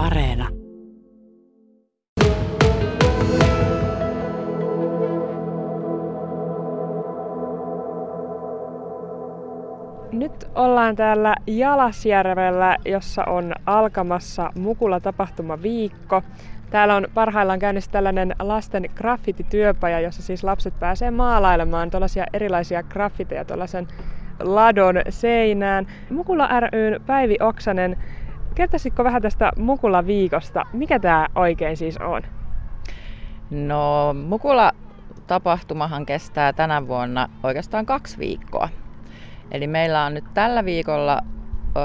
Areena. Nyt ollaan täällä Jalasjärvellä, jossa on alkamassa Mukula tapahtumaviikko. Täällä on parhaillaan käynnissä tällainen lasten graffitityöpaja, jossa siis lapset pääsee maalailemaan tällaisia erilaisia graffiteja tuollaisen ladon seinään. Mukula ryn Päivi Oksanen, kertoisitko vähän tästä Mukula viikosta? Mikä tämä oikein siis on? No Mukula tapahtumahan kestää tänä vuonna oikeastaan kaksi viikkoa. Eli meillä on nyt tällä viikolla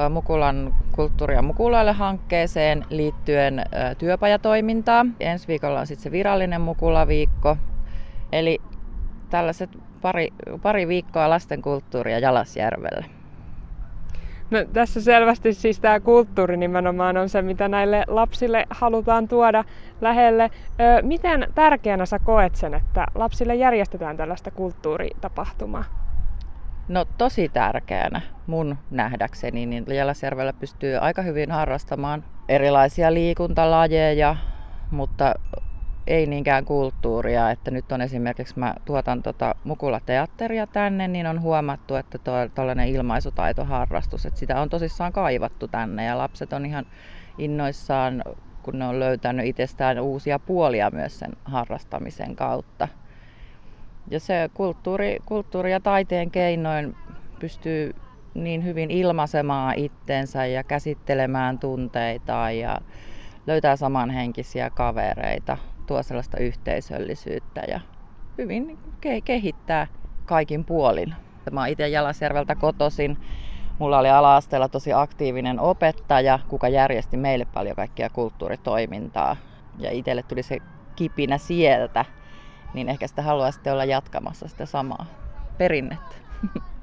Mukulan kulttuuri- ja Mukulaille hankkeeseen liittyen työpajatoimintaa. Ensi viikolla on sitten se virallinen Mukula-viikko. Eli tällaiset pari, pari viikkoa lastenkulttuuria Jalasjärvellä. No, tässä selvästi siis tämä kulttuuri nimenomaan on se, mitä näille lapsille halutaan tuoda lähelle. Ö, miten tärkeänä sä koet sen, että lapsille järjestetään tällaista kulttuuritapahtumaa? No tosi tärkeänä mun nähdäkseni, niin Jalasjärvellä pystyy aika hyvin harrastamaan erilaisia liikuntalajeja, mutta ei niinkään kulttuuria. Että nyt on esimerkiksi, mä tuotan tota Mukula-teatteria tänne, niin on huomattu, että tuollainen ilmaisutaitoharrastus, että sitä on tosissaan kaivattu tänne ja lapset on ihan innoissaan, kun ne on löytänyt itsestään uusia puolia myös sen harrastamisen kautta. Ja se kulttuuri, kulttuuri ja taiteen keinoin pystyy niin hyvin ilmaisemaan itsensä ja käsittelemään tunteita ja löytää samanhenkisiä kavereita, tuo sellaista yhteisöllisyyttä ja hyvin kehittää kaikin puolin. Mä oon itse Jalasjärveltä kotosin. Mulla oli ala tosi aktiivinen opettaja, kuka järjesti meille paljon kaikkia kulttuuritoimintaa. Ja itselle tuli se kipinä sieltä niin ehkä sitä haluaa sitten olla jatkamassa sitä samaa perinnettä.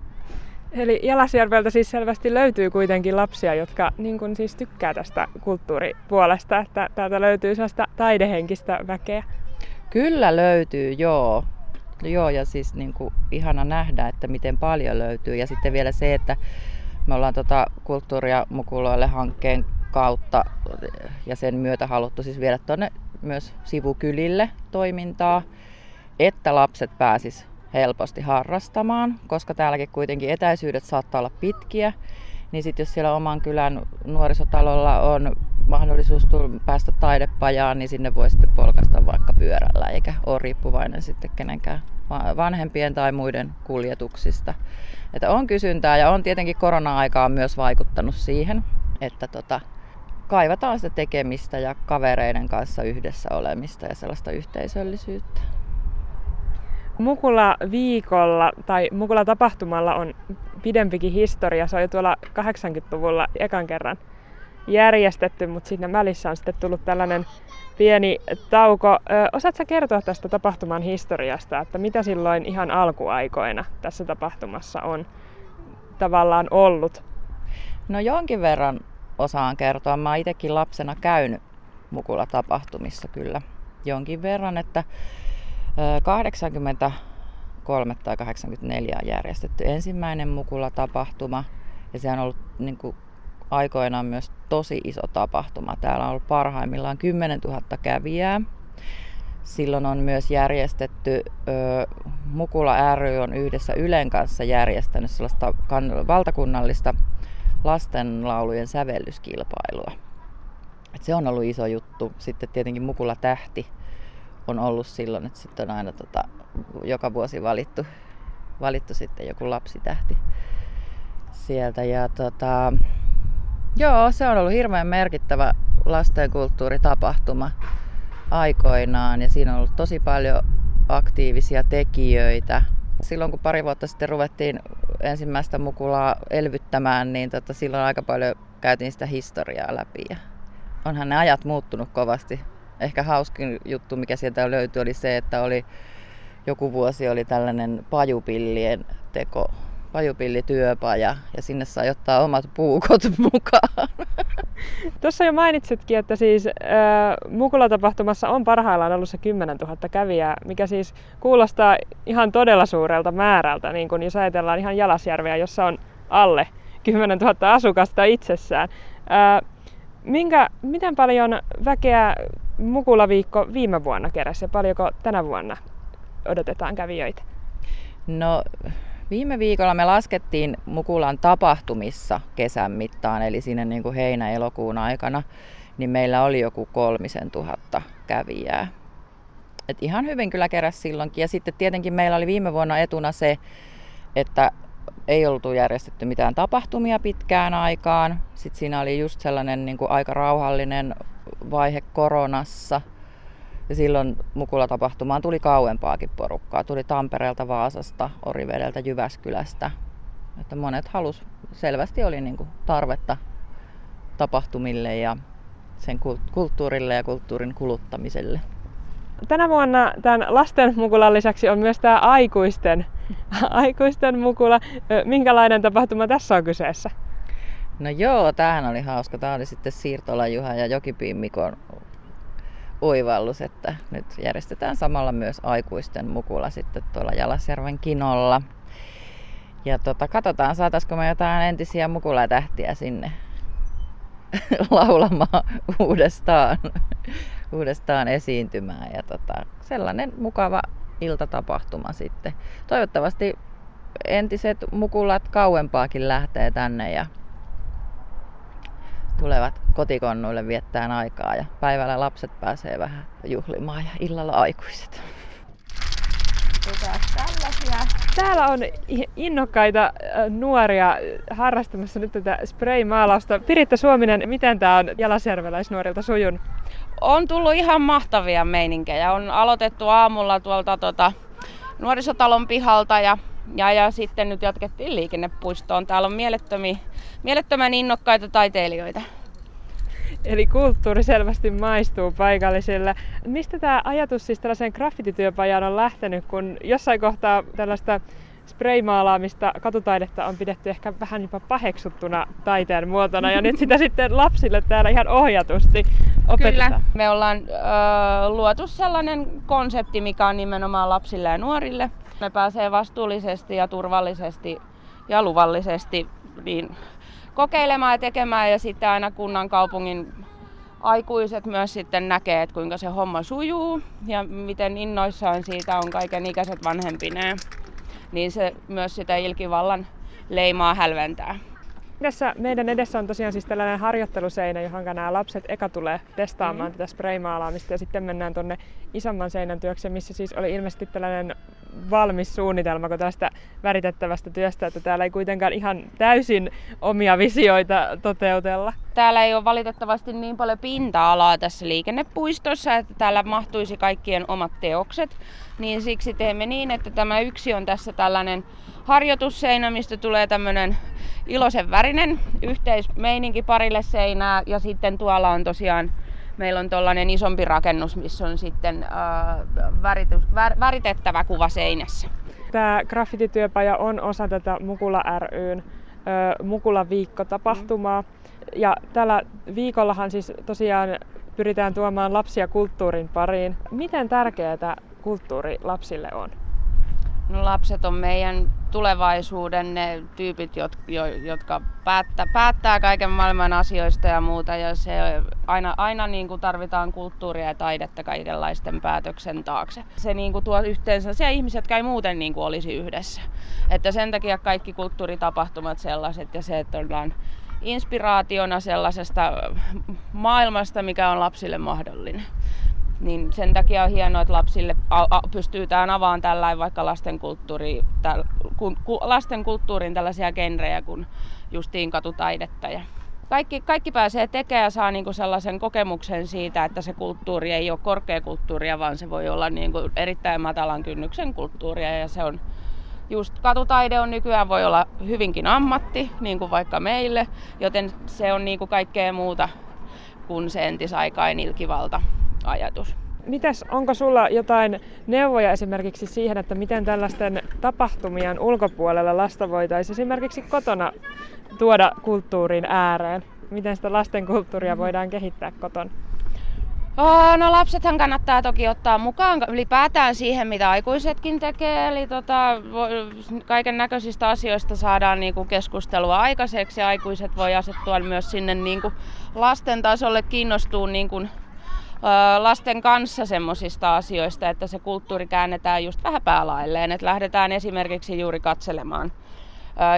Eli Jalasjärveltä siis selvästi löytyy kuitenkin lapsia, jotka niin kun siis tykkää tästä kulttuuripuolesta, että täältä löytyy sellaista taidehenkistä väkeä. Kyllä löytyy, joo. Joo, ja siis niin kuin ihana nähdä, että miten paljon löytyy. Ja sitten vielä se, että me ollaan tota kulttuuria mukuloille hankkeen kautta ja sen myötä haluttu siis viedä tuonne myös sivukylille toimintaa että lapset pääsis helposti harrastamaan, koska täälläkin kuitenkin etäisyydet saattaa olla pitkiä, niin sitten jos siellä oman kylän nuorisotalolla on mahdollisuus päästä taidepajaan, niin sinne voi sitten polkasta vaikka pyörällä, eikä ole riippuvainen sitten kenenkään vanhempien tai muiden kuljetuksista. Että on kysyntää ja on tietenkin korona-aikaa myös vaikuttanut siihen, että tota, kaivataan sitä tekemistä ja kavereiden kanssa yhdessä olemista ja sellaista yhteisöllisyyttä. Mukula viikolla tai Mukula tapahtumalla on pidempikin historia. Se on jo tuolla 80-luvulla ekan kerran järjestetty, mutta siinä välissä on sitten tullut tällainen pieni tauko. Osaatko kertoa tästä tapahtuman historiasta, että mitä silloin ihan alkuaikoina tässä tapahtumassa on tavallaan ollut? No jonkin verran osaan kertoa. Mä itsekin lapsena käynyt Mukula-tapahtumissa kyllä jonkin verran, että 83 tai 84 on järjestetty ensimmäinen Mukula-tapahtuma ja se on ollut niin kuin, aikoinaan myös tosi iso tapahtuma. Täällä on ollut parhaimmillaan 10 000 kävijää. Silloin on myös järjestetty, Mukula ry on yhdessä Ylen kanssa järjestänyt sellaista valtakunnallista lastenlaulujen sävellyskilpailua. Et se on ollut iso juttu. Sitten tietenkin Mukula Tähti on ollut silloin, että sitten on aina tota, joka vuosi valittu, valittu sitten joku lapsitähti sieltä. Ja tota, joo, se on ollut hirveän merkittävä lastenkulttuuritapahtuma aikoinaan ja siinä on ollut tosi paljon aktiivisia tekijöitä. Silloin kun pari vuotta sitten ruvettiin ensimmäistä mukulaa elvyttämään, niin tota, silloin aika paljon käytiin sitä historiaa läpi. Ja onhan ne ajat muuttunut kovasti ehkä hauskin juttu, mikä sieltä löytyi, oli se, että oli joku vuosi oli tällainen pajupillien teko, pajupillityöpaja ja sinne sai ottaa omat puukot mukaan. Tuossa jo mainitsitkin, että siis äh, Mukula-tapahtumassa on parhaillaan ollut se 10 000 kävijää, mikä siis kuulostaa ihan todella suurelta määrältä, niin kun jos ajatellaan ihan Jalasjärveä, jossa on alle 10 000 asukasta itsessään. Äh, Minkä, miten paljon väkeä Mukulaviikko viime vuonna keräsi ja paljonko tänä vuonna odotetaan kävijöitä? No viime viikolla me laskettiin Mukulan tapahtumissa kesän mittaan, eli siinä niin kuin heinä-elokuun aikana, niin meillä oli joku kolmisen tuhatta kävijää. Et ihan hyvin kyllä keräs silloinkin. Ja sitten tietenkin meillä oli viime vuonna etuna se, että ei oltu järjestetty mitään tapahtumia pitkään aikaan. Sitten siinä oli just sellainen niin kuin aika rauhallinen vaihe koronassa. Ja silloin Mukula-tapahtumaan tuli kauempaakin porukkaa. Tuli Tampereelta, Vaasasta, Orivedeltä, Jyväskylästä. Että monet halus, selvästi oli niin kuin tarvetta tapahtumille ja sen kulttuurille ja kulttuurin kuluttamiselle. Tänä vuonna tämän lasten mukulan lisäksi on myös tämä aikuisten, aikuisten mukula. Minkälainen tapahtuma tässä on kyseessä? No joo, tämähän oli hauska. Tämä oli sitten Siirtola Juha ja Jokipiin Mikon oivallus, että nyt järjestetään samalla myös aikuisten mukula sitten tuolla Jalasjärven kinolla. Ja tota, katsotaan, saataisiko me jotain entisiä mukulatähtiä sinne laulamaan uudestaan, uudestaan esiintymään. Ja tota, sellainen mukava iltatapahtuma sitten. Toivottavasti entiset mukulat kauempaakin lähtee tänne ja tulevat kotikonnuille viettään aikaa ja päivällä lapset pääsee vähän juhlimaan ja illalla aikuiset. Täällä on innokkaita nuoria harrastamassa nyt tätä spray-maalausta. Piritta Suominen, miten tämä on jalasjärveläisnuorilta sujun? On tullut ihan mahtavia meininkejä. On aloitettu aamulla tuolta tuota, nuorisotalon pihalta ja, ja, ja sitten nyt jatkettiin liikennepuistoon. Täällä on mielettömän innokkaita taiteilijoita. Eli kulttuuri selvästi maistuu paikallisille. Mistä tämä ajatus siis tällaiseen graffitityöpajaan on lähtenyt, kun jossain kohtaa tällaista spraymaalaamista, katutaidetta on pidetty ehkä vähän jopa paheksuttuna taiteen muotona ja nyt sitä sitten lapsille täällä ihan ohjatusti opetetaan. Kyllä. Me ollaan ö, luotu sellainen konsepti, mikä on nimenomaan lapsille ja nuorille. Ne pääsee vastuullisesti ja turvallisesti ja luvallisesti niin kokeilemaan ja tekemään ja sitten aina kunnan kaupungin aikuiset myös sitten näkee, että kuinka se homma sujuu ja miten innoissaan siitä on kaiken ikäiset vanhempineen. Niin se myös sitä ilkivallan leimaa hälventää. Tässä meidän edessä on tosiaan siis tällainen harjoitteluseinä, johon nämä lapset eka tulee testaamaan mm. tätä spraymaalaamista ja sitten mennään tuonne isomman seinän työksi, missä siis oli ilmeisesti tällainen valmis suunnitelma tästä väritettävästä työstä, että täällä ei kuitenkaan ihan täysin omia visioita toteutella. Täällä ei ole valitettavasti niin paljon pinta-alaa tässä liikennepuistossa, että täällä mahtuisi kaikkien omat teokset, niin siksi teemme niin, että tämä yksi on tässä tällainen harjoitusseinä, mistä tulee tämmöinen iloisen värinen yhteismeininki parille seinää ja sitten tuolla on tosiaan meillä on tuollainen isompi rakennus, missä on sitten äh, väritys, vär, väritettävä kuva seinässä. Tämä graffitityöpaja on osa tätä Mukula ryn äh, Mukula viikko-tapahtumaa. Ja tällä viikollahan siis tosiaan pyritään tuomaan lapsia kulttuurin pariin. Miten tärkeää kulttuuri lapsille on? No lapset on meidän tulevaisuuden ne tyypit, jotka päättää, päättää kaiken maailman asioista ja muuta. Ja se aina, aina niin kuin tarvitaan kulttuuria ja taidetta kaikenlaisten päätöksen taakse. Se niin kuin tuo yhteensä se ihmiset, jotka ei muuten niin kuin olisi yhdessä. Että sen takia kaikki kulttuuritapahtumat sellaiset ja se, että ollaan inspiraationa sellaisesta maailmasta, mikä on lapsille mahdollinen. Niin sen takia on hienoa, että lapsille pystytään avaamaan tällainen vaikka lasten, kulttuuri, täl, ku, ku, lasten kulttuurin tällaisia genrejä kuin justiin katutaidetta. Ja kaikki, kaikki pääsee tekemään ja saa niinku sellaisen kokemuksen siitä, että se kulttuuri ei ole korkeakulttuuria, vaan se voi olla niinku erittäin matalan kynnyksen kulttuuria ja se on just katutaide on nykyään voi olla hyvinkin ammatti, niin kuin vaikka meille, joten se on niin kuin kaikkea muuta kuin se entisaikain ilkivalta ajatus. Mites, onko sulla jotain neuvoja esimerkiksi siihen, että miten tällaisten tapahtumien ulkopuolella lasta voitaisiin esimerkiksi kotona tuoda kulttuurin ääreen? Miten sitä lasten kulttuuria voidaan kehittää kotona? No lapsethan kannattaa toki ottaa mukaan ylipäätään siihen, mitä aikuisetkin tekee. Eli tota, kaiken näköisistä asioista saadaan niinku keskustelua aikaiseksi ja aikuiset voi asettua myös sinne niinku lasten tasolle kiinnostuu niinku lasten kanssa semmoisista asioista, että se kulttuuri käännetään just vähän päälailleen, että lähdetään esimerkiksi juuri katselemaan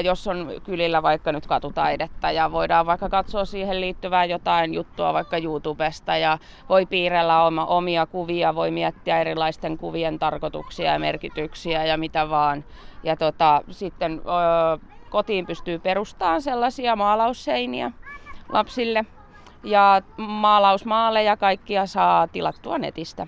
jos on kylillä vaikka nyt katutaidetta ja voidaan vaikka katsoa siihen liittyvää jotain juttua vaikka YouTubesta ja voi piirrellä oma, omia kuvia, voi miettiä erilaisten kuvien tarkoituksia ja merkityksiä ja mitä vaan. Ja tota, sitten ö, kotiin pystyy perustamaan sellaisia maalausseiniä lapsille ja maalausmaaleja kaikkia saa tilattua netistä.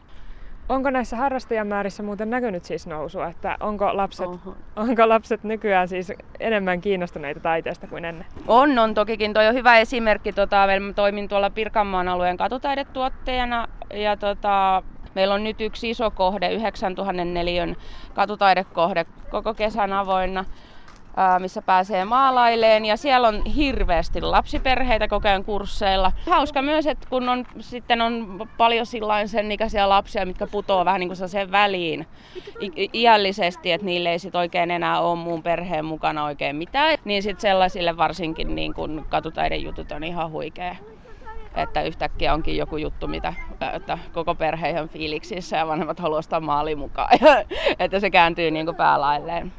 Onko näissä harrastajamäärissä muuten näkynyt siis nousua, että onko lapset, onko lapset nykyään siis enemmän kiinnostuneita taiteesta kuin ennen? On, on tokikin. Tuo on hyvä esimerkki. Tota, mä toimin tuolla Pirkanmaan alueen katutaidetuottajana ja tota, meillä on nyt yksi iso kohde, 9000 neliön katutaidekohde koko kesän avoinna missä pääsee maalaileen ja siellä on hirveästi lapsiperheitä koko ajan kursseilla. Hauska myös, että kun on, sitten on paljon sen ikäisiä lapsia, mitkä putoaa vähän niin kuin sen väliin i- iällisesti, että niille ei sit oikein enää ole muun perheen mukana oikein mitään, niin sitten sellaisille varsinkin niin kuin katutaidejutut on ihan huikea että yhtäkkiä onkin joku juttu, mitä että koko perhe on fiiliksissä ja vanhemmat haluaa sitä maali mukaan. että se kääntyy niin päälailleen.